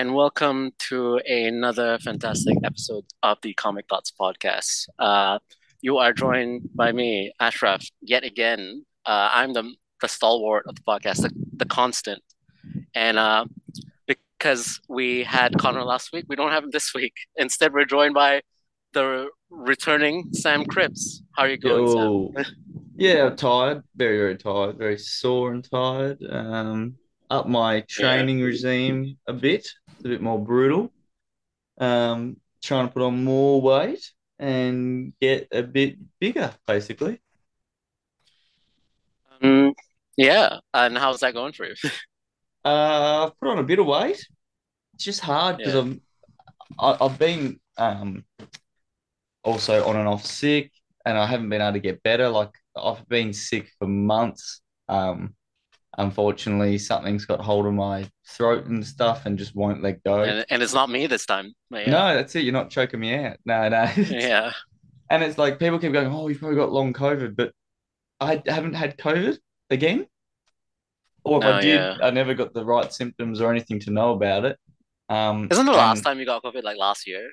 and welcome to another fantastic episode of the Comic Thoughts podcast. Uh, you are joined by me, Ashraf, yet again. Uh, I'm the, the stalwart of the podcast, the, the constant. And uh, because we had Connor last week, we don't have him this week. Instead, we're joined by the returning Sam Cripps. How are you going, Yo. Sam? Yeah, I'm tired, very, very tired, very sore and tired. Um, up my training regime a bit, a bit more brutal. Um, trying to put on more weight and get a bit bigger, basically. Um, yeah, and how's that going for you? Uh, I've put on a bit of weight. It's just hard because Yeah. I'm, I, I've been um also on and off sick, and I haven't been able to get better. Like I've been sick for months. Um, unfortunately, something's got hold of my throat and stuff, and just won't let go. And, and it's not me this time. Yeah. No, that's it. You're not choking me out. No, no. Yeah. And it's like people keep going, "Oh, you've probably got long COVID," but I haven't had COVID again. Or if No, I did, yeah. I never got the right symptoms or anything to know about it. Um, Isn't the last time you got COVID like last year?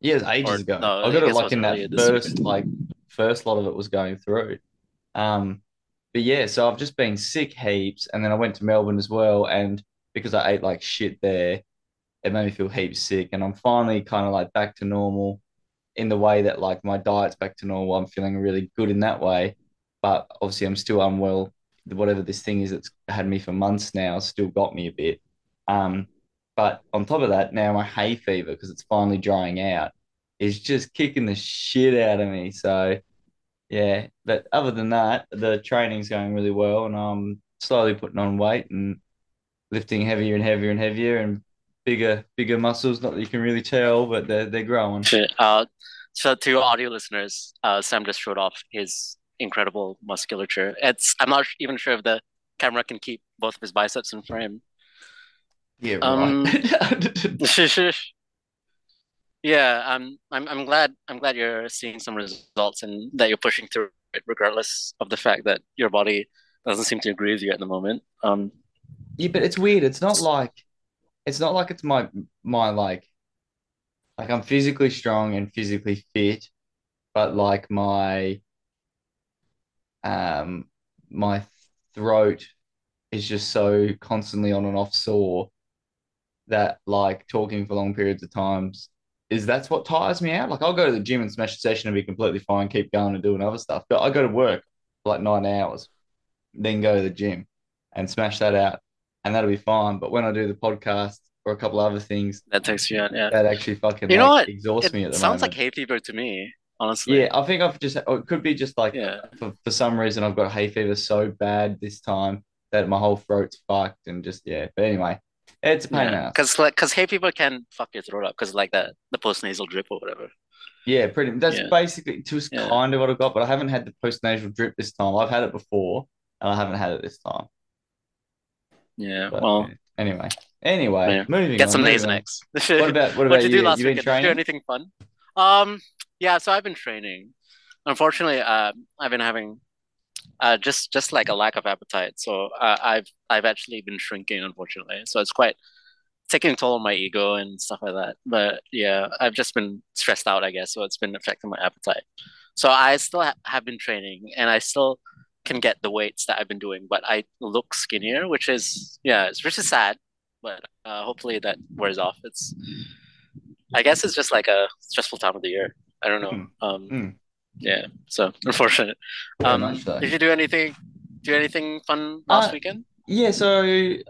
Yeah, it was ages Or- ago. no, I I got it guess it like in that year. first, like first lot of it was going through. Um, but yeah, so I've just been sick heaps, and then I went to Melbourne as well, and because I ate like shit there, it made me feel heaps sick, and I'm finally kind of like back to normal in the way that like my diet's back to normal. I'm feeling really good in that way, but obviously I'm still unwell. Whatever this thing is that's had me for months now, still got me a bit. Um, but on top of that, now my hay fever, because it's finally drying out, is just kicking the shit out of me. So, yeah. But other than that, the training's going really well, and I'm slowly putting on weight and lifting heavier and heavier and heavier and bigger, bigger muscles. Not that you can really tell, but they're they're growing. Shit. Uh, so to your audio listeners, uh, Sam just showed off his incredible musculature. It's I'm not even sure if the camera can keep both of his biceps in frame. Yeah, Um, right. Yeah, I'm I'm I'm glad I'm glad you're seeing some results and that you're pushing through it, regardless of the fact that your body doesn't seem to agree with you at the moment. Um, Yeah, but it's weird. It's not like it's not like it's my my like like I'm physically strong and physically fit, but like my um my throat is just so constantly on and off sore that like talking for long periods of times is that's what tires me out. Like I'll go to the gym and smash a session and be completely fine, keep going and doing other stuff. But I go to work for like nine hours, then go to the gym and smash that out and that'll be fine. But when I do the podcast or a couple other things, that takes you out. Yeah, that actually fucking You know like what? exhausts it me at the sounds moment. like hay fever to me, honestly. yeah, I think I've just it could be just like Yeah. for, for some reason I've got hay fever so bad this time that my whole throat's fucked and just yeah. But anyway, it's a pain Yeah, because like, because hay fever can fuck your throat up, because like the the post nasal drip or whatever. Yeah, pretty. That's Yeah. basically just Yeah. kind of what I've got, but I haven't had the post nasal drip this time. I've had it before, and I haven't had it this time. Yeah, But, well, anyway, anyway, Yeah. moving get on, some. Nasonex. What about what about you you? do last You weekend? Did you do anything fun? Um, yeah, so I've been training. Unfortunately, uh, I've been having uh just just like a lack of appetite. So uh, I've I've actually been shrinking, unfortunately. So it's quite taking a toll on my ego and stuff like that. But yeah, I've just been stressed out, I guess. So it's been affecting my appetite. So I still ha have been training, and I still can get the weights that I've been doing, but I look skinnier, which is yeah, it's which is sad. But uh, hopefully that wears off. It's I guess it's just like a stressful time of the year. I don't know. Mm. Um, Mm. Yeah. So unfortunate. Um, much so. did you do anything? Do anything fun last Uh, weekend? Yeah, so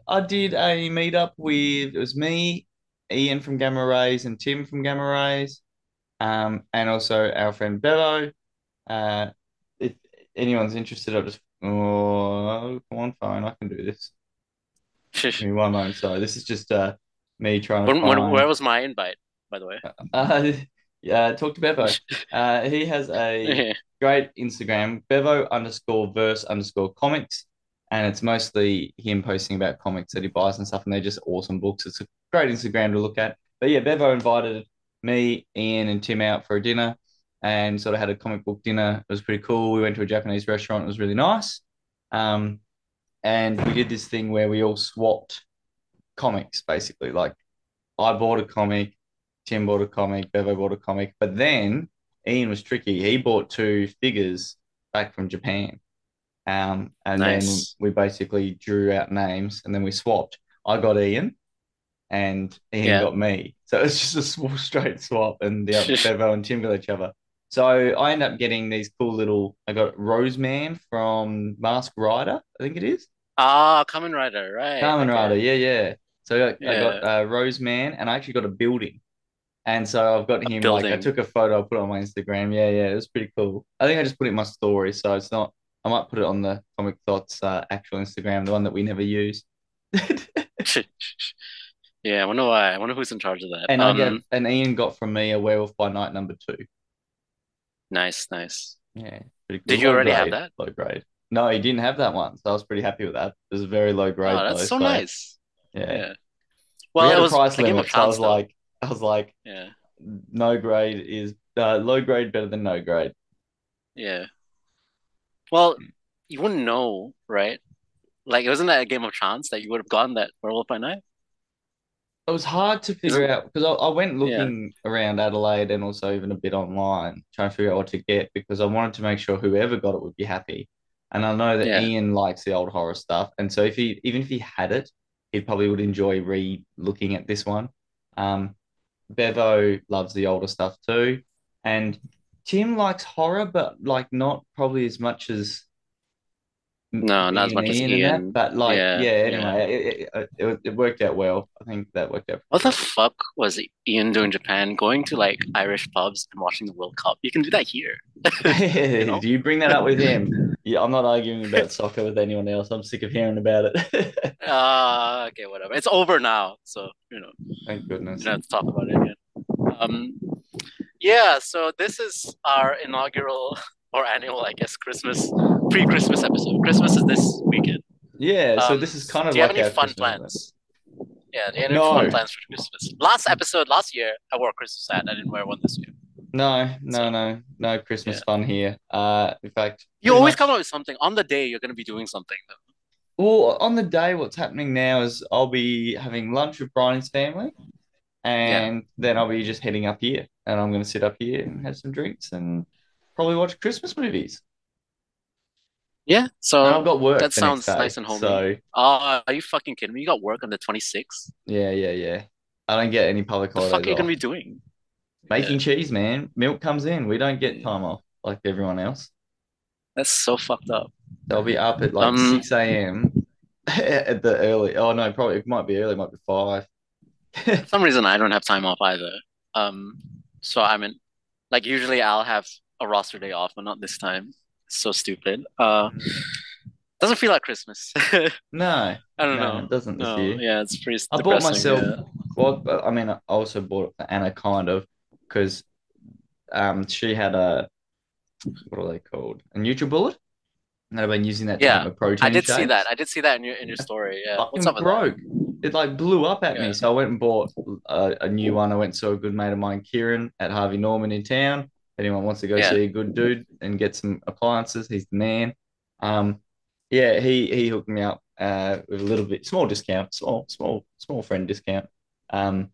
I did a meetup with it was me, Ian from Gamma Rays, and Tim from Gamma Rays, um, and also our friend Bevo. Uh, if anyone's interested, I'll just oh come on phone, I can do this. Give me one moment. Sorry, this is just uh me trying to When, when, where was my invite, by the way? Uh, yeah, talk to Bevo. Uh, he has a great Instagram, Bevo underscore verse underscore comics. And it's mostly him posting about comics that he buys and stuff. And they're just awesome books. It's a great Instagram to look at. But yeah, Bevo invited me, Ian, and Tim out for a dinner and sort of had a comic book dinner. It was pretty cool. We went to a Japanese restaurant. It was really nice. Um, and we did this thing where we all swapped comics basically. Like I bought a comic, Tim bought a comic, Bevo bought a comic, but then Ian was tricky. He bought two figures back from Japan. Um, and nice. then we basically drew out names and then we swapped. I got Ian and Ian yeah. got me. So it's just a small straight swap and the other Bevo and Tim got each other. So I end up getting these cool little I got Roseman from Mask Rider, I think it is. Ah, Kamen Rider, right. Kamen okay. Rider, yeah, yeah. So I, yeah. I got uh, Roseman and I actually got a building. And so I've got him like I took a photo, I put it on my Instagram. Yeah, yeah, it was pretty cool. I think I just put it in my story, so it's not I might put it on the Comic Thoughts uh, actual Instagram, the one that we never use. yeah, I wonder why. I wonder who's in charge of that. And um, I get, um, and Ian got from me a Werewolf by Night number two. Nice, nice. Yeah. Cool. Did you already grade, have that? Low grade. No, he didn't have that one, so I was pretty happy with that. It was a very low grade. Oh, that's though, so, nice. Yeah. yeah. Well, we it was price limit, so I was like, I was like, yeah, no grade is uh, low grade better than no grade. Yeah. Well, you wouldn't know, right? Like, wasn't that a game of chance that you would have gotten that Werewolf by Night? It was hard to figure out because I, I went looking yeah. around Adelaide and also even a bit online trying to figure out what to get because I wanted to make sure whoever got it would be happy. And I know that yeah. Ian likes the old horror stuff, and so if he even if he had it, he probably would enjoy re-looking at this one. Um, Bevo loves the older stuff too, and Tim likes horror, but like not probably as much as no, not as much as Ian. That, but like, yeah, yeah anyway, yeah. It, it, it, it, worked out well. I think that worked out. What the fuck was Ian doing in Japan? Going to like Irish pubs and watching the World Cup. You can do that here. you know? Do you bring that up with him? Yeah, I'm not arguing about soccer with anyone else. I'm sick of hearing about it. Ah, uh, okay, whatever. It's over now, so you know. Thank goodness. You don't have to talk about it again. Um, yeah. So this is our inaugural or annual, I guess, Christmas pre-Christmas episode. Christmas is this weekend. Yeah, so um, this is kind of. Do you like have any fun Christmas plans? Yeah, do you have any no. fun plans for Christmas? Last episode, last year, I wore a Christmas hat. I didn't wear one this year. No, no, so, no, no Christmas yeah. fun here. Uh, in fact, you always much... come up with something on the day. You're going to be doing something though. Well, on the day, what's happening now is I'll be having lunch with Brian's family, and yeah. then I'll be just heading up here, and I'm going to sit up here and have some drinks and probably watch Christmas movies. Yeah, so and I've got work. That sounds day, nice and homey. So, uh, are you fucking kidding me? You got work on the 26th? Yeah, yeah, yeah. I don't get any public holidays. What the fuck are you off. gonna be doing? Making yeah. cheese, man. Milk comes in. We don't get time off like everyone else. That's so fucked up. They'll be up at like um, 6 a.m. at the early. Oh no, probably it might be early, it might be five. For some reason I don't have time off either. Um, so I mean, like usually I'll have a roster day off, but not this time so stupid. Uh, doesn't feel like Christmas. no, I don't no, know. It doesn't no, year. Yeah, it's pretty. I bought myself. Yeah. Well, I mean, I also bought Anna kind of because um she had a what are they called a NutriBullet. And I've been using that yeah, protein. I did shakes. see that. I did see that in your in your story. Yeah, what's up broke. It like blew up at yeah. me, so I went and bought a, a, new one. I went to a good mate of mine, Kieran, at Harvey Norman in town anyone wants to go yeah. see a good dude and get some appliances, he's the man. Um, yeah, he he hooked me up uh, with a little bit small discount, small small small friend discount, um,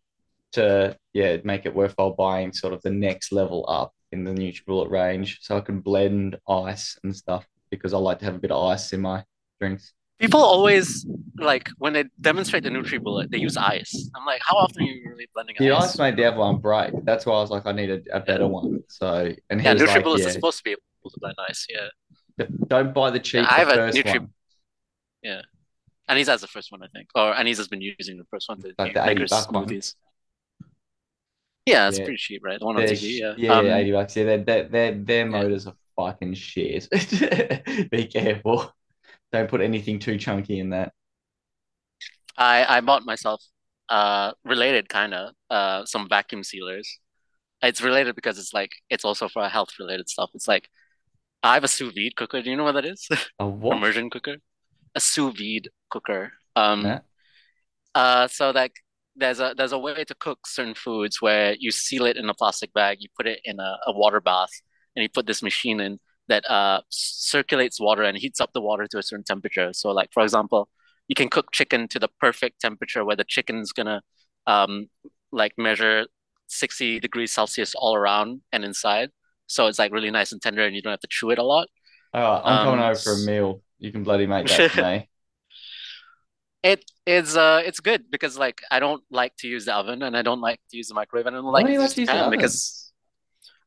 to yeah make it worthwhile buying sort of the next level up in the NutriBullet range, so I can blend ice and stuff because I like to have a bit of ice in my drinks. People always like when they demonstrate the NutriBullet, they use ice. I'm like, how often are you really blending the ice? ice made the other one break. That's why I was like, I need a, a better one. So and yeah, NutriBullet like, yeah. is supposed to be able to blend ice. Yeah. Don't buy the cheap. Yeah, I have a Nutri. One. Yeah. Annie's has the first one, I think, or Annie's has been using the first one to like the eighty buck smoothies. Yeah, it's yeah. pretty cheap, right? The one on TV, yeah. Yeah, um, eighty bucks. Yeah, their their their motors are fucking shit. Be careful. Don't put anything too chunky in that. I I bought myself uh related kind of uh some vacuum sealers. It's related because it's like it's also for health related stuff. It's like I have a sous vide cooker. Do you know what that is? A what? Immersion cooker. A sous vide cooker. Um. Yeah. Uh. So like there's a there's a way to cook certain foods where you seal it in a plastic bag, you put it in a, a water bath, and you put this machine in that uh, circulates water and heats up the water to a certain temperature. So, like for example, you can cook chicken to the perfect temperature where the chicken's gonna um like measure 60 degrees Celsius all around and inside. So it's like really nice and tender and you don't have to chew it a lot. Right, I'm coming Um, over for a meal. You can bloody make that for me. It is uh it's good because like I don't like to use the oven and I don't like to use the microwave and I don't like do like use to use the pan because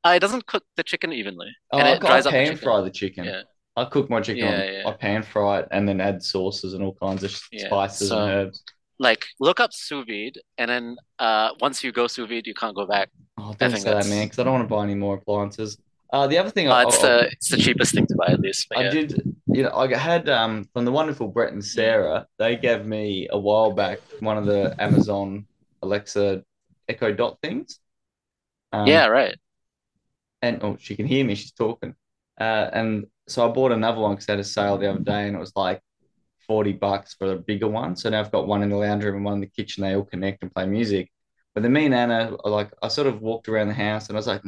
uh, it doesn't cook the chicken evenly Oh, and I, it I dries out the pan chicken. fry the chicken. Yeah, I cook my chicken yeah, on, yeah, I pan fry it and then add sauces and all kinds of yeah. spices and herbs. like look up sous vide and then uh once you go sous vide you can't go back. Oh, I don't think say that, man, because I don't want to buy any more appliances. Uh, the other thing I, uh it's I, the it's the cheapest thing to buy at least. I yeah. did, you know, I had um from the wonderful Brett and Sarah. They gave me a while back one of the Amazon Alexa Echo Dot things. Um, Yeah, right. And oh, she can hear me. She's talking. Uh, and so I bought another one because they had a sale the other day, and it was like forty bucks for a bigger one. So now I've got one in the lounge room and one in the kitchen. They all connect and play music. But then me and Anna, like, I sort of walked around the house, and I was like.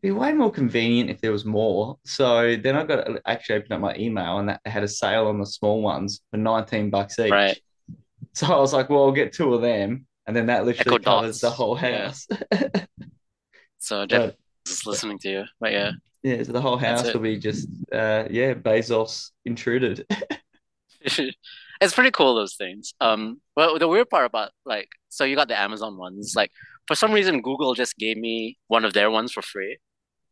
It'd be way more convenient if there was more. So then I got actually opened up my email and that had a sale on the small ones for 19 bucks each. Right. So I was like, well, I'll get two of them. And then that literally Echo covers the Dots. whole Yeah. house. So Jeff Is listening to you. But yeah. yeah, so the whole house will be just, uh, yeah, Bezos intruded. It's pretty cool those things. Um, well, the weird part about like, so you got the Amazon ones. Like, for some reason, Google just gave me one of their ones for free,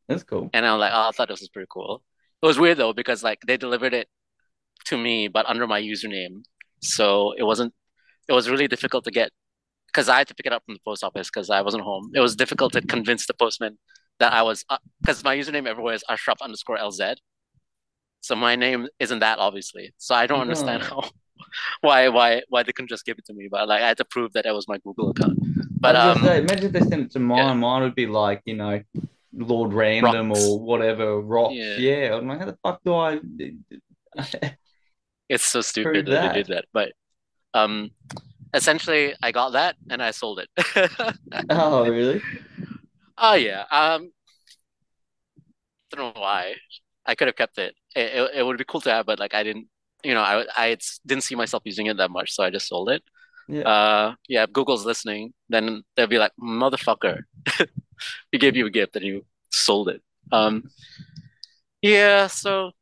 That's cool. and I'm like, oh, I thought this was pretty cool. It was weird though because like they delivered it to me, but under my username, so it wasn't. It was really difficult to get because I had to pick it up from the post office because I wasn't home. It was difficult to convince the postman that I was because my username everywhere is Ashraf underscore LZ. So my name isn't that obviously. So I don't understand No. how why why why they couldn't just give it to me. But like I had to prove that it was my Google account. But um say, imagine if they sent it to mine. yeah. Mine would be like, you know, Lord Random Rocks. or whatever, Rocks. Yeah. Yeah. I'm like, how the fuck do I? it's so stupid that they did that. But um essentially I got that and I sold it. oh, really? Oh yeah. Um don't know why. I could have kept it. It, it. it would be cool to have, but like I didn't you know, I I didn't see myself using it that much, so I just sold it. Yeah. Uh yeah, if Google's listening, then they'll be like, motherfucker, we gave you a gift and you sold it. Um yeah, so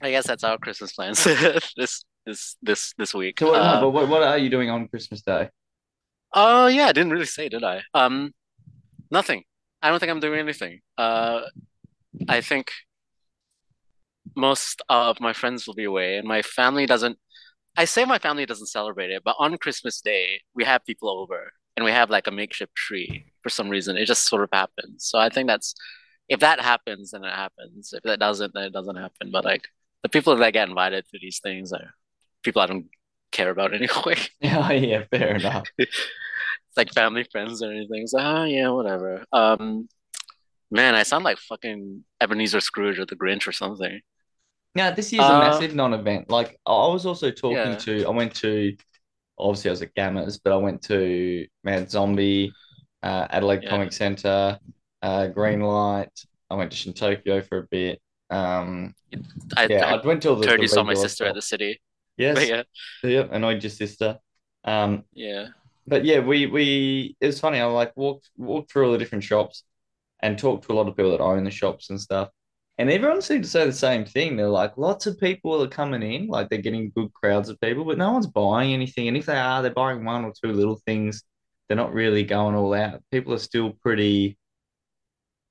I guess that's our Christmas plans this this this this week. So, what, Uh, but what, what are you doing on Christmas Day? Oh yeah, I didn't really say, did I? Um, nothing. I don't think I'm doing anything. Uh, I think most of my friends will be away, and my family doesn't. I say my family doesn't celebrate it, but on Christmas Day we have people over, and we have like a makeshift tree for some reason. It just sort of happens. So I think that's if that happens, then it happens. If that doesn't, then it doesn't happen. But like the people that get invited to these things are people I don't care about anyway. Oh, yeah, fair enough. like family friends or anything. It's like, oh yeah, whatever. Um, man, I sound like fucking Ebenezer Scrooge or the Grinch or something. Now, this year's a Uh, massive non-event. Like, I was also talking Yeah. to, I went to, obviously I was at Gammas, but I went to Mad Zombie, uh, Adelaide Yeah. Comic Centre, uh, Green Light. I went to Shintokyo for a bit. Um, I, yeah, I I went to all the, saw my sister at the city. Yes, But yeah, yep, annoyed your sister. Um, yeah, but yeah, we we it was funny. I like walked walked through all the different shops and talked to a lot of people that own the shops and stuff. And everyone seemed to say the same thing. They're like, lots of people are coming in, like they're getting good crowds of people, but no one's buying anything. And if they are, they're buying one or two little things. They're not really going all out. People are still pretty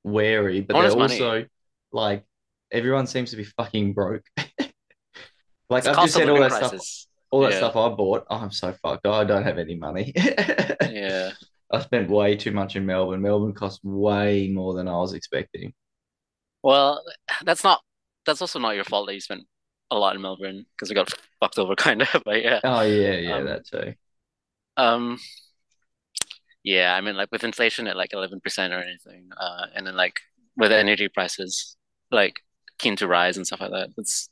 wary, but one they're money. also like everyone seems to be fucking broke. Like it's I've just said all that stuff. All that Yeah. stuff I bought, oh, I'm so fucked. I don't have any money. Yeah, I spent way too much in Melbourne. Melbourne cost way more than I was expecting. well, that's not. That's also not your fault that you spent a lot in Melbourne because we got fucked over, kind of. But yeah, Oh yeah, yeah, Um, that too. Um, yeah, I mean, like with inflation at like 11% or anything, uh, and then like with energy prices like keen to rise and stuff like that, it's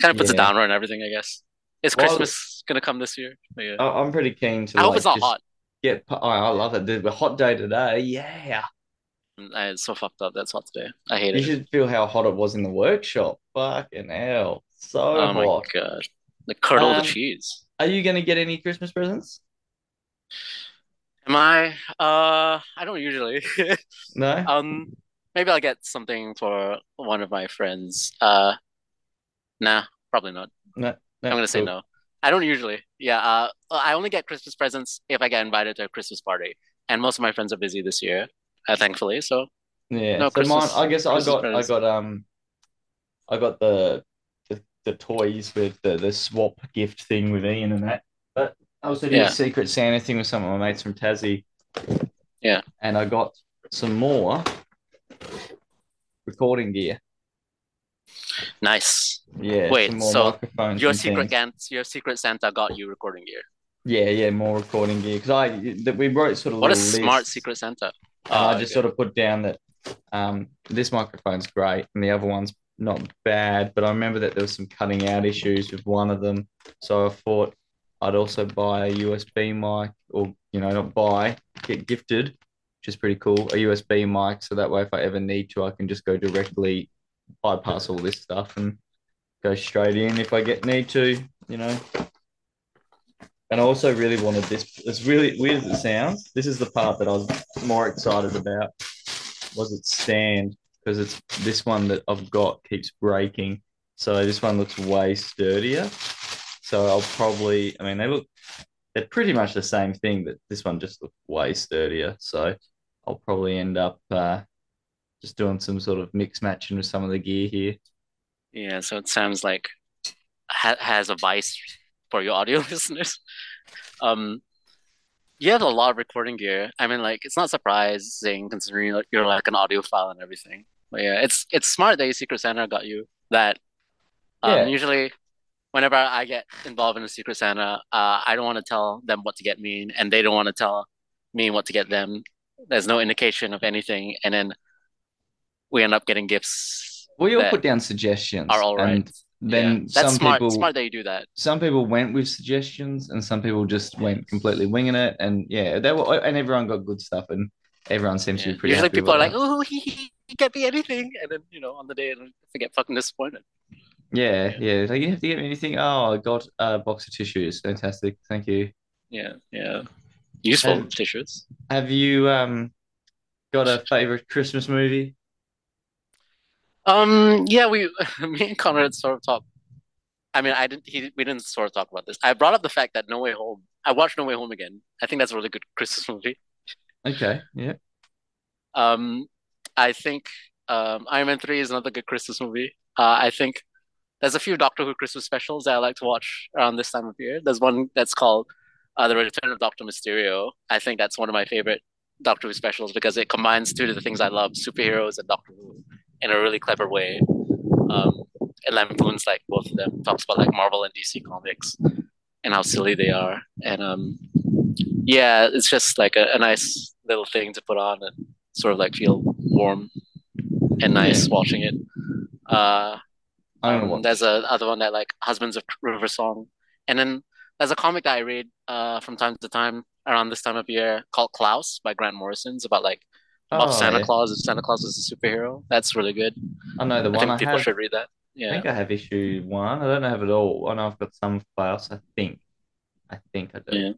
it kind of puts a downer on everything, I guess. Is Well- Christmas gonna come this year? Yeah. I, I'm pretty keen to I hope like it's not hot. get. Oh, I love it. The hot day today. Yeah, It's so fucked up. That's hot today. I hate you it. You should feel how hot it was in the workshop. Fucking hell, so Oh my hot. God. the curdle the Um, cheese. Are you to get any Christmas presents? Am I? Uh, I don't usually. No? Um, maybe I'll get something for one of my friends. Uh, nah, probably not. No. I'm gonna say cool. no. I don't usually. Yeah, uh, I only get Christmas presents if I get invited to a Christmas party, and most of my friends are busy this year, uh, thankfully. So Yeah. no So mine, I guess I Christmas got I got um I got the the, the toys with the, the swap gift thing with Ian and that. But I also did Yeah. a secret Santa thing with some of my mates from Tassie. Yeah. And I got some more recording gear. Nice. Yeah, Wait, so Your secret. Santa, your secret Santa got you recording gear. Yeah, yeah, more recording gear. Because I that we wrote sort of What a smart lists. secret Santa. And I Oh, just okay. sort of put down that um, this microphone's great and the other one's not bad, but I remember that there was some cutting out issues with one of them. So I thought I'd also buy a USB mic or, you know, not buy, get gifted, which is pretty cool, a USB mic. So that way, if I ever need to, I can just go directly bypass all this stuff and go straight in if I get need to, you know. And I also really wanted this. It's really weird as it sounds. This is the part that I was more excited about. Was its stand because it's this one that I've got keeps breaking. So this one looks way sturdier. So I'll probably. I mean, they look. They're pretty much the same thing, but this one just looks way sturdier. So I'll probably end up uh, just doing some sort of mix matching with some of the gear here. Yeah, so it sounds like ha has advice for your audio listeners. Um, you have a lot of recording gear. I mean, like it's not surprising considering you're, you're like an audiophile and everything. But yeah, it's it's smart that your Secret Santa got you that. Um, Yeah. usually, whenever I get involved in a Secret Santa, uh, I don't want to tell them what to get me, and they don't want to tell me what to get them. There's no indication of anything, and then we end up getting gifts We all put down suggestions, are all right. and then yeah, that's some smart. people Smart that you do that. some people went with suggestions and some people just went completely winging it. And yeah they were and everyone got good stuff and everyone seems to be pretty Usually happy people are like, "Oh, he, he he get me anything," and then you know on the day they get fucking disappointed. yeah yeah. like you have to get me anything. Oh i got a box of tissues. Fantastic. Thank you. Yeah, yeah. Useful Um, tissues. have you um got a favorite christmas movie Um, yeah, we me and Conrad sort of talked. I mean, I didn't. He we didn't sort of talk about this. I brought up the fact that No Way Home. I watched No Way Home again. I think that's a really good Christmas movie. okay yeah Um, I think um Iron Man 3 is another good Christmas movie. Uh, I think there's a few Doctor Who Christmas specials that I like to watch around this time of year. There's one that's called uh, The Return of Doctor Mysterio. I think that's one of my favorite Doctor Who specials because it combines two of the things I love, superheroes and Doctor Who, in a really clever way. Um, it lampoons like both of them, talks about like Marvel and DC comics and how silly they are. And um, yeah, it's just like a, a nice little thing to put on and sort of like feel warm and nice watching it. Uh, um, there's a other one that like Husbands of River Song, and then there's a comic that I read uh from time to time around this time of year called Klaus by Grant Morrison. It's about like oh Santa yeah Claus if Santa Claus is a superhero. That's really good. i know the I one think i people have should read that. Yeah. i think i have issue one i don't have it all i know i've got some files i think i think i do yeah,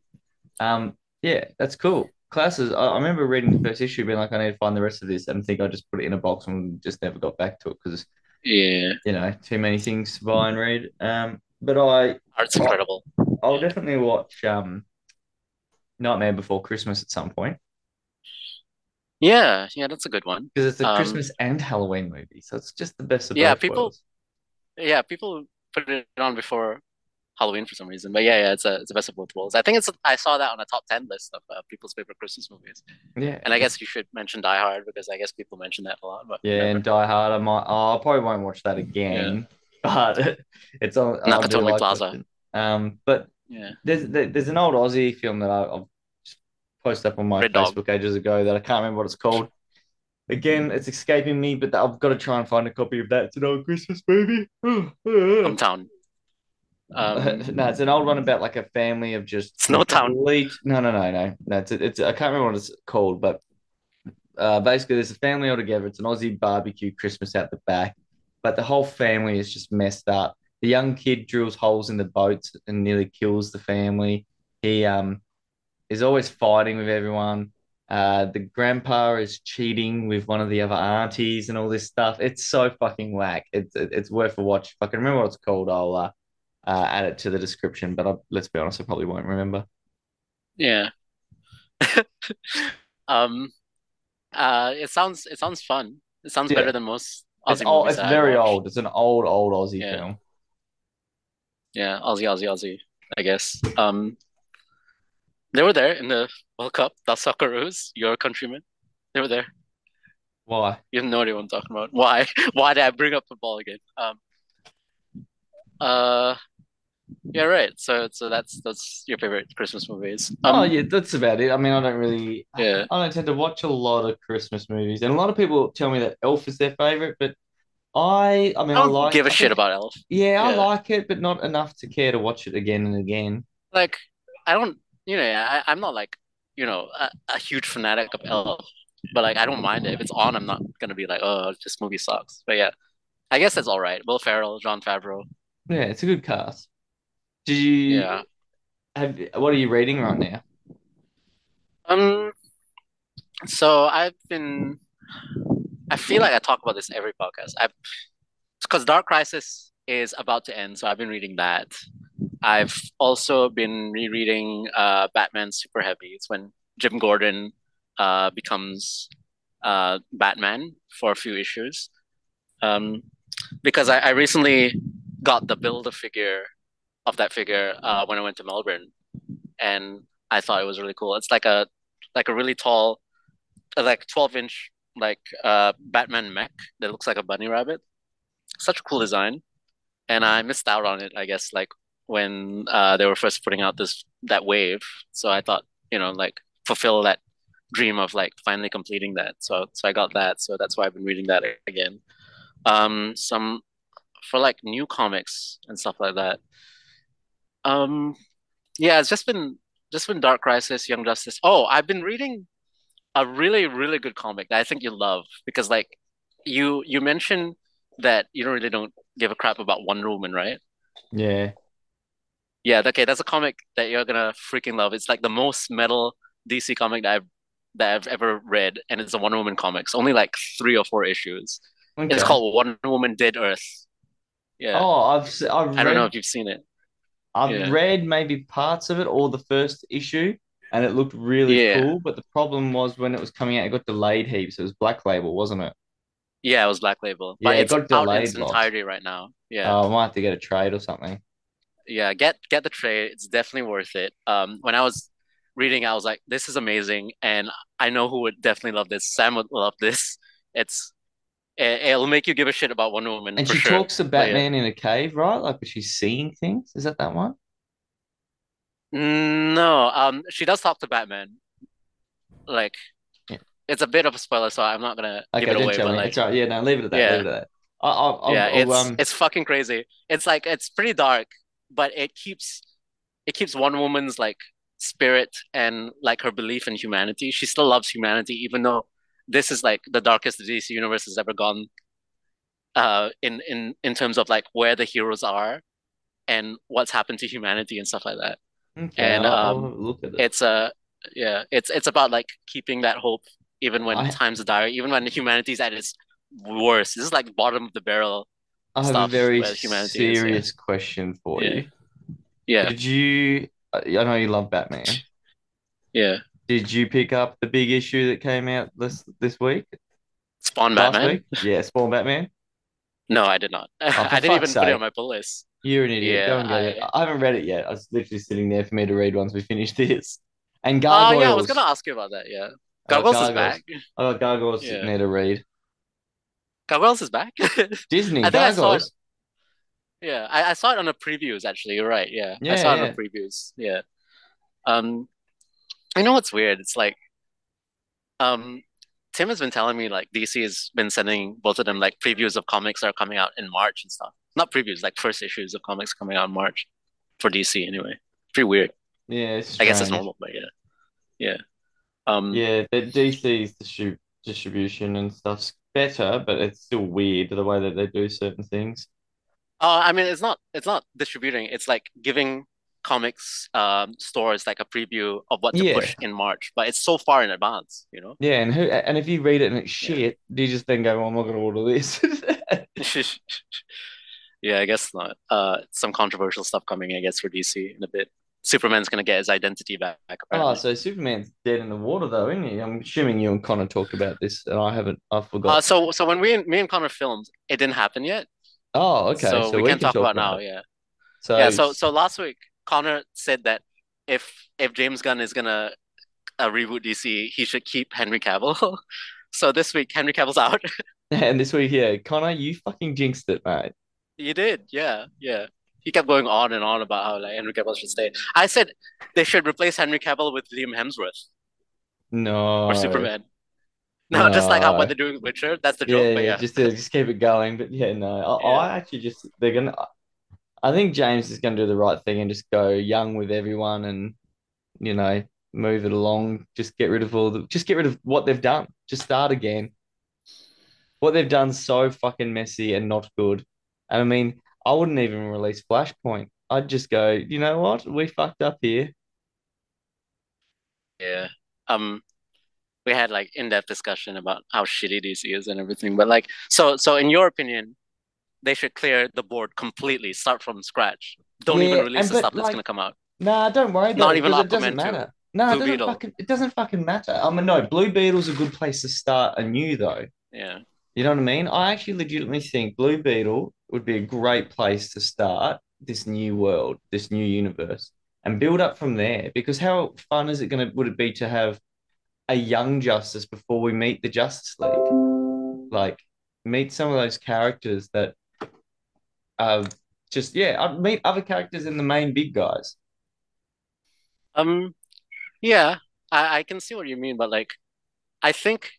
Um, yeah, that's cool. Klaus. I, I remember reading the first issue, being like, I need to find the rest of this, and I think I just put it in a box and just never got back to it because yeah. you know too many things to buy and read. Um, but I, Art's incredible. I'll definitely watch um, Nightmare Before Christmas at some point Yeah, yeah, that's a good one. because it's a Um, Christmas and Halloween movie, so it's just the best of Yeah, both people- worlds. Yeah, people put it on before Halloween for some reason, but yeah, yeah, it's a it's the best of both worlds. I think it's I saw that on a top ten list of uh, people's favorite Christmas movies, Yeah, and I guess you should mention Die Hard because I guess people mention that a lot. But yeah, whatever. and Die Hard. I might. Oh, I probably won't watch that again, but it's on. I do Nakatomi like Plaza. Um, but yeah, There's there's an old Aussie film that I, I've posted up on my Red Dog. Facebook ages ago that I can't remember what it's called. Again, it's escaping me, but I've got to try and find a copy of that. It's an old Christmas movie. Hometown. Um, no, it's an old one about like a family of just Snowtown. complete. No, no, no, no. No, it's, it's I can't remember what it's called, but uh, basically, there's a family all together. It's an Aussie barbecue Christmas out the back, but the whole family is just messed up, the young kid drills holes in the boats and nearly kills the family. He um is always fighting with everyone. Uh, the grandpa is cheating with one of the other aunties and all this stuff. It's so fucking whack. It's it's worth a watch. If I can remember what it's called, I'll uh, uh, add it to the description. But I, let's be honest, I probably won't remember. Yeah. Um, uh, it sounds it sounds fun. It sounds Yeah, better than most it's Aussie old. movies It's very old. It's an old, old Aussie Yeah. film. Yeah, Aussie, Aussie, Aussie, I guess. Um, they were there in the World Cup, the Socceroos, your countrymen. They were there. Why? You have no idea what I'm talking about. Why? Why did I bring up football again? Um, uh, yeah, right. So, so that's that's your favorite Christmas movies. Oh Um, yeah, that's about it. I mean, I don't really, yeah. I don't tend to watch a lot of Christmas movies, and a lot of people tell me that Elf is their favorite, but I, I mean, I I don't like. give a I shit think, about Elf. yeah, I like it, but not enough to care to watch it again and again. Like, I don't, you know, I, I'm not like, you know, a, a huge fanatic of Elf, but like, I don't mind it. If it's on, I'm not gonna be like, oh, this movie sucks. But yeah, I guess that's all right. Will Ferrell, Jon Favreau. Yeah, it's a good cast. Did you Yeah. have? What are you reading right now? Um, so I've been, I feel like I talk about this every podcast. I've, because Dark Crisis is about to end, so I've been reading that. I've also been rereading uh Batman Superheavy. It's when Jim Gordon uh becomes uh Batman for a few issues. Um, because I, I recently got the build a figure of that figure uh when I went to Melbourne, and I thought it was really cool. It's like a like a really tall, like 12 inch like uh Batman mech that looks like a bunny rabbit. Such a cool design. And I missed out on it, I guess, like when uh they were first putting out this that wave. So I thought, you know, like fulfill that dream of like finally completing that. So so I got that. So that's why I've been reading that again. Um some for like new comics and stuff like that. Um yeah, it's just been just been Dark Crisis, Young Justice. Oh, I've been reading a really, really good comic that I think you love because like you you mentioned that you don't really don't give a crap about Wonder Woman, right? Yeah, Yeah, okay, that's a comic that you're gonna freaking love. It's like the most metal DC comic that I've that I've ever read, and it's a Wonder Woman comics. Only like three or four issues. It's called Wonder Woman Dead Earth. Yeah. Oh, I've I've I don't know if you've seen it. I've Yeah. read maybe parts of it or the first issue, and it looked really Yeah. cool. But the problem was when it was coming out, it got delayed heaps. It was Black Label, wasn't it? Yeah, it was Black Label, but Yeah, it it's got out in delayed its entirety right now. Yeah. Oh, I might have to get a trade or something. Yeah, get get the trade. It's definitely worth it. Um, when I was reading, I was like, this is amazing, and I know who would definitely love this. Sam would love this. It's it, it'll make you give a shit about Wonder Woman And for she sure. talks to But yeah. Batman in a cave, right? Like, was she seeing things? Is that that one? No, um, she does talk to Batman. Like, Yeah. it's a bit of a spoiler, so I'm not gonna give it away. But me. like, It's right. Yeah, no, leave it at that. yeah, Leave it at that. I, I, I'll, yeah, I'll, it's um, it's fucking crazy. It's like it's pretty dark, but it keeps it keeps one Woman's like spirit and like her belief in humanity. She still loves humanity, even though this is like the darkest the DC universe has ever gone. Uh, in in in terms of like where the heroes are and what's happened to humanity and stuff like that. okay, And I'll, I'll um, a look at it. it's a yeah, it's it's about like keeping that hope even when I, times are dire, even when humanity's at its worst. This is like bottom of the barrel I have a very humanity is. Yeah, serious question for yeah, you. yeah, Did you, I I know you love Batman. yeah. Did you pick up the big issue that came out this this week? Spawn Last Batman? week? Yeah, Spawn Batman. No, I did not. Oh, I didn't even fuck's put it on my pull list. You're an idiot. Go Yeah, and get it. I. I haven't read it yet. I was literally sitting there for me to read once we finish this. And Oh yeah, I was gonna ask you about that. Yeah, I got Gargoyles is back. I got Gargoyles sitting Yeah, there to read. Gargoyles is back. Disney, I think I saw it. Yeah, I, I saw it on the previews actually. You're right. Yeah, I Yeah, saw it on the previews. Yeah. Um, you know what's weird. It's like um, Tim has been telling me like DC has been sending both of them like previews of comics that are coming out in March and stuff. Not previews, like first issues of comics coming out in March for DC anyway. Pretty weird. Yeah, it's I guess it's normal, but yeah, yeah. Um, Yeah, the DC's distri distribution and stuff's better, but it's still weird the way that they do certain things. Uh, I mean, it's not it's not distributing. It's like giving comics um stores like a preview of what to Yeah, push in March, but it's so far in advance, you know? yeah, and who and if you read it and it's Yeah. shit, do you just then go, well, I'm not going to order this? Yeah, I guess not. Uh, some controversial stuff coming, I guess, for DC in a bit. Superman's gonna get his identity back, Oh, so Superman's dead in the water though, isn't he? I'm assuming you and Connor talked about this, and I haven't. I Uh, forgot. so so when we me and Connor filmed, it didn't happen yet, Oh, okay. so So we we can can talk talk about about now. it. Yeah, yeah. So So so last week, Connor said that if if James Gunn is gonna uh, reboot DC, he should keep Henry Cavill. So this week, Henry Cavill's out. and this week, yeah, Connor, you fucking jinxed it, mate. You did, yeah, yeah. He kept going on and on about how like Henry Cavill should stay. I said they should replace Henry Cavill with Liam Hemsworth No. Or Superman. No, just like how what no. they're doing with Witcher. That's the joke, Yeah, yeah, yeah, just uh, just keep it going. But yeah, no, I, yeah. I actually just they're gonna. I think James is gonna do the right thing and just go young with everyone, and you know, move it along. Just get rid of all the, just get rid of what they've done. Just start again. What they've done so fucking messy and not good. And I mean, I wouldn't even release Flashpoint. I'd just go, you know what? We fucked up here. Yeah. Um, we had like in-depth discussion about how shitty DC is and everything. But like, so so in your opinion, they should clear the board completely, start from scratch. Don't even release the stuff that's gonna come out. Nah, don't worry though, Not even it doesn't Aquaman 2, matter. No, it doesn't fucking it doesn't fucking matter. I mean, no, Blue Beetle's a good place to start anew though. Yeah. You know what I mean? I actually legitimately think Blue Beetle would be a great place to start this new world, this new universe, and build up from there. Because how fun is it gonna would it be to have a young Justice before we meet the Justice League? Like meet some of those characters that are just yeah, I'd meet other characters in the main big guys. Um, yeah, I, I can see what you mean, but like, I think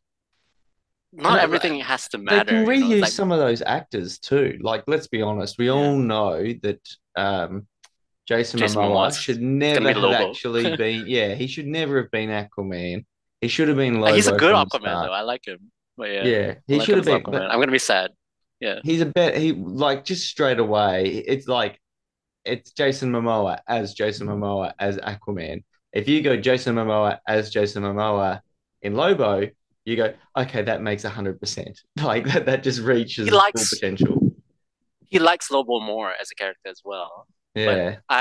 not everything has to matter. they can matter, you know? Reuse like some of those actors too. Like, let's be honest, we Yeah. all know that um, Jason Jason Momoa should never have actually been. Yeah, he should never have been Aquaman. He should have been Uh, He's a good Aquaman though. I like him. But yeah, Yeah, he like should have been. I'm gonna be sad. Yeah. he's a bet. He like just straight away. It's like it's Jason Momoa as Jason Momoa as Aquaman. If you go Jason Momoa as Jason Momoa in Lobo, you go, okay, that makes 100%. Like that, that just reaches its full potential. he likes Lobo more as a character as well. But Yeah. I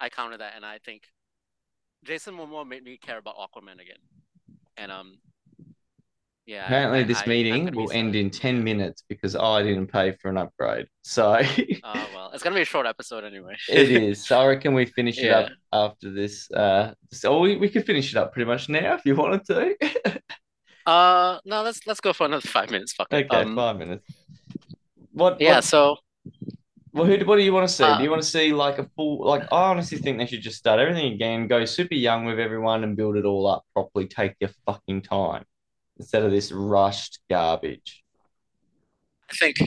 I, I counter that and I think Jason Momoa made me care about Aquaman again. And um yeah, Apparently, this I meeting will end in 10 minutes because I didn't pay for an upgrade. So Uh well, it's gonna be a short episode anyway. it is. So I reckon we finish it up after this. Uh, so we, we could finish it up pretty much now if you wanted to. Uh no, let's let's go for another five minutes. Fuck it. Okay, Um five minutes. What yeah, what so Well, who, what do you want to see? Do uh you want to see like a full, like, I honestly think they should just start everything again, go super young with everyone and build it all up properly. Take your fucking time instead of this rushed garbage. I think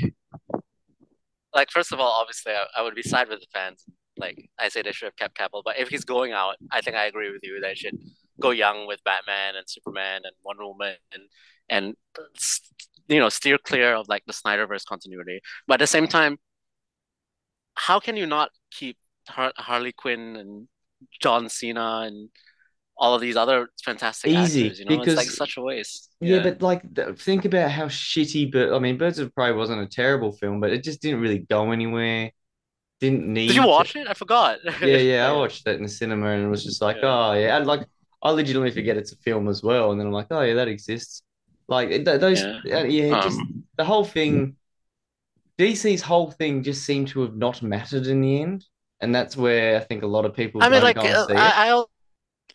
like first of all, obviously I, I would be side with the fans. Like I say they should have kept Cavill, but if he's going out, I think I agree with you. They should go young with Batman and Superman and Wonder Woman and and you know steer clear of like the Snyderverse continuity. But at the same time, how can you not keep Har- Harley Quinn and John Cena and all of these other fantastic Easy, actors? You know, it's like because, such a waste. yeah, Yeah. but like, th- think about how shitty, but I mean, Birds of Prey wasn't a terrible film, but it just didn't really go anywhere. Didn't need. Did you need to. watch it? I forgot. Yeah, yeah, I watched that in the cinema and it was just like, Yeah. oh, yeah. And like, I legitimately forget it's a film as well. And then I'm like, oh, yeah, that exists. Like, th those, Yeah. uh, yeah, just Um. the whole thing. DC's whole thing just seemed to have not mattered in the end, and that's where I think a lot of people I mean, like, go uh, see it. I, I, al-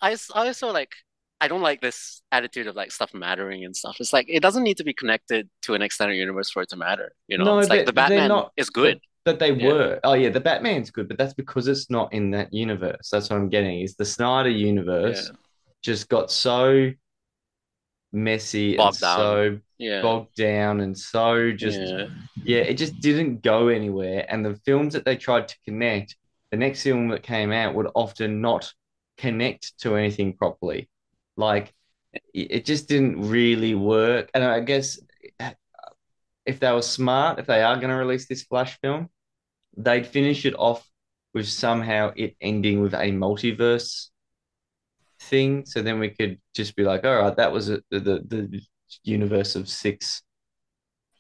I s- I also like, I don't like this attitude of like stuff mattering and stuff. It's like it doesn't need to be connected to an extended universe for it to matter. You know, No, it's like the Batman not. is good. but they Yeah, were. Oh yeah, the Batman's good, but that's because it's not in that universe. That's what I'm getting. Is the Snyder yeah, universe just got so messy and bogged down. so Yeah, bogged down and so just yeah, yeah, it just didn't go anywhere. And the films that they tried to connect, the next film that came out would often not connect to anything properly. Like it it just didn't really work. And I guess eh, if they were smart, if they are going to release this Flash film, they'd finish it off with somehow it ending with a multiverse thing. So then we could just be like, all right, that was a, the, the universe of six,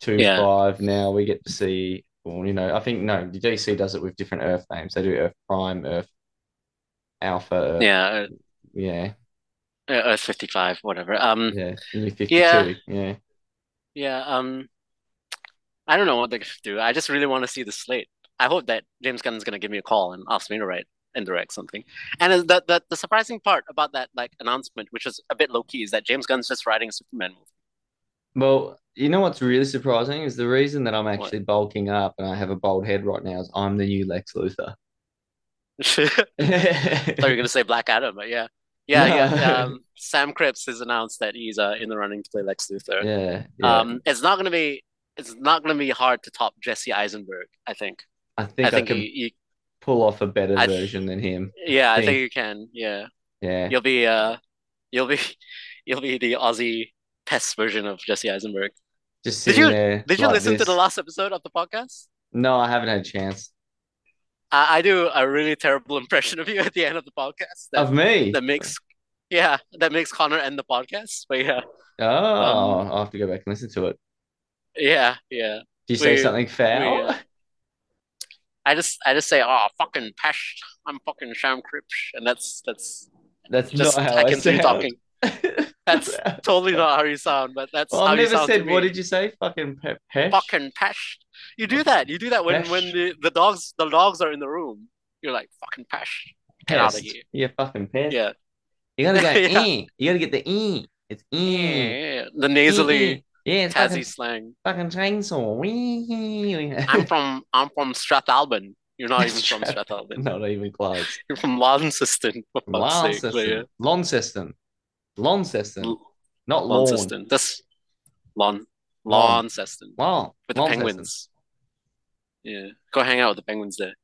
two, Yeah. five. Now we get to see. Well, you know, I think no, the DC does it with different Earth names. They do Earth Prime, Earth Alpha. Earth, Yeah, yeah, uh, Earth 55, whatever. Um, yeah. Fifty. Yeah. Yeah. yeah, um, I don't know what they're gonna do. I just really want to see the slate. I hope that James Gunn's gonna give me a call and ask me to write and direct something. And the the, the surprising part about that like announcement, which was a bit low key, is that James Gunn's just writing a Superman movie. Well, you know what's really surprising is the reason that I'm actually bulking up and I have a bald head right now is I'm the new Lex Luthor. thought you were gonna say Black Adam, but yeah, yeah, yeah. Um, Sam Cripps has announced that he's uh, in the running to play Lex Luthor. Yeah, yeah. Um, it's not gonna be it's not gonna be hard to top Jesse Eisenberg. I think. I think I I, think can you, you pull off a better I- version than him. yeah, I think- think you can. Yeah, Yeah. you'll be uh, you'll be you'll be the Aussie pest version of Jesse Eisenberg. Just Did you- there Did you like listen to the last episode of the podcast? No, I haven't had a chance. I, I do a really terrible impression of you at the end of the podcast. That, Of me. that makes yeah, that makes Connor end the podcast. But yeah, Oh, Um, I'll have to go back and listen to it. yeah, yeah. Do you say we- something foul? we, uh, I just I just say, oh fucking pest, I'm fucking Sham Cripps, and that's that's That's just not how I, I can sound. talking. That's totally not how you sound, but that's Well, how I've you never sound said. What did you say? Fucking pe- pesh? fucking pesh. You do that. You do that when when the, the dogs the dogs are in the room. You're like fucking pesh. Get out of here. Yeah, fucking pest. Yeah. You gotta go. Yeah. "Eh." You gotta get the e. It's e. Yeah. The nasally Yeah, it's Tassie fucking, slang. fucking chainsaw. I'm from I'm from Strathalbyn. You're not even from Strath- Strathalbyn. Not even close. You're from Launceston, for fuck's sake. Launceston. Launceston. Launceston. Not. Launceston. That's Lawn Lawn. Launceston. Lawn. With the penguins. Yeah. Go hang out with the penguins there.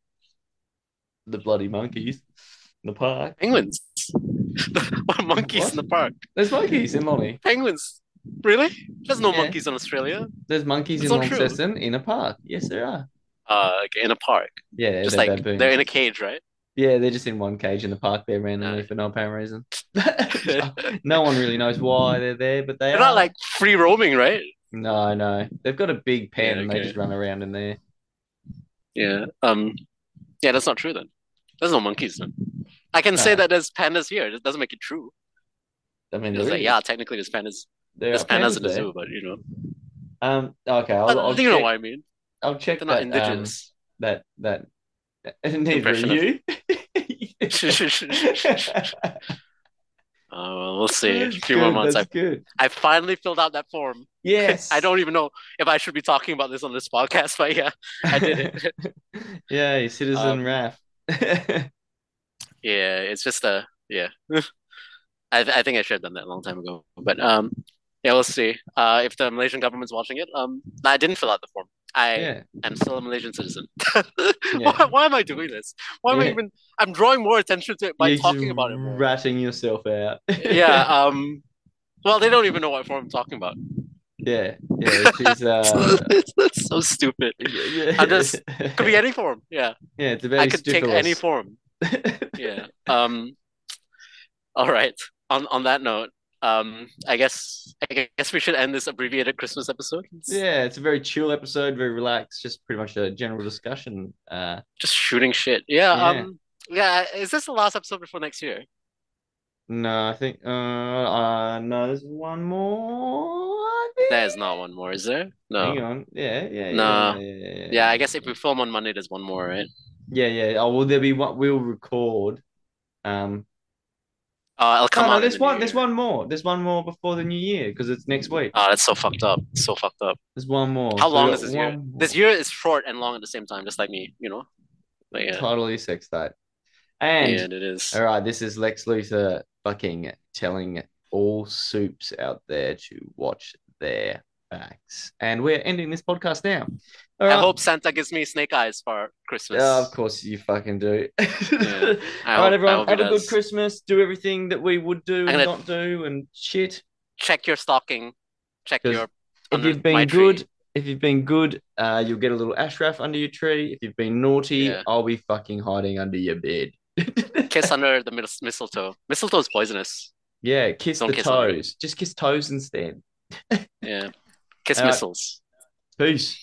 The bloody monkeys in the park. Penguins. what monkeys in the park? There's monkeys in Lonnie. Penguins. Really? There's no Yeah. monkeys in Australia. There's monkeys It's in. Launceston in a park. Yes, there are. Uh, like in a park. Yeah, Just they're like baboons. they're in a cage, right? Yeah, they're just in one cage in the park there randomly No. for no apparent reason. no one really knows why they're there, but they They're are. not like free roaming, right? No, no. They've got a big pen Yeah, and they just run around in there. Yeah. Um. Yeah, that's not true then. There's no monkeys then. I can say that there's pandas here. It doesn't make it true. I mean, It's like, yeah, technically there's pandas. There There's are pandas in the zoo, but you know, Um, okay, I'll, But I'll you know what I mean. I'll check They're not that, um, indigenous. that, that, neither Impression are of- you. Uh, well, we'll see. A That's few more good, months. I good. I finally filled out that form. Yes. I don't even know if I should be talking about this on this podcast, but yeah, I did it. yeah, citizen Um, Raf. Yeah, it's just a yeah. I I think I should have done that a long time ago. But um yeah, we'll see. Uh if the Malaysian government's watching it. Um I didn't fill out the form. I yeah. am still a Malaysian citizen. Yeah. Why, why am I doing this? Why am I even I'm drawing more attention to it by You're talking about it more. ratting yourself out. Yeah, um well they don't even know what form I'm talking about. yeah, yeah. She's uh, That's so stupid. yeah, I'm just- Could be any form. Yeah. yeah. It's a very I could take any form. Yeah. Um. All right. On on that note, um, I guess I guess we should end this abbreviated Christmas episode. Yeah, it's a very chill episode, very relaxed, just pretty much a general discussion. Uh, Just shooting shit. Yeah. Yeah. Um. Yeah. Is this the last episode before next year? no, I think uh, uh no, there's one more. There is not one more, is there? No. Hang on. Yeah, yeah, yeah, No. yeah, yeah, yeah. Yeah. I guess if we film on Monday, there's one more, right? Yeah, yeah. Oh, will there be one? We'll record. Um, Uh, it'll come no, no, out. there's the one. There's one more. There's one more before the new year because it's next week. Oh, that's so fucked up. So fucked up. There's one more. How So long is this year? one This year is short and long at the same time, just like me. You know. But yeah. Totally sex state. And Yeah, it is. all right, this is Lex Luthor fucking telling all soups out there to watch their backs. And we're ending this podcast now. I hope Santa gives me snake eyes for Christmas. Yeah, of course you fucking do. I All hope- right, everyone, have a good. Christmas. Do everything that we would do and not do and shit. check your stocking, Check your If you've been good, tree. if you've been good, uh, you'll get a little ashraf under your tree. If you've been naughty, Yeah. I'll be fucking hiding under your bed. Kiss under the mistletoe. Mistletoe is poisonous. Yeah, kiss Don't the kiss under toes. Just kiss toes instead. Yeah. Kiss missiles. Peace.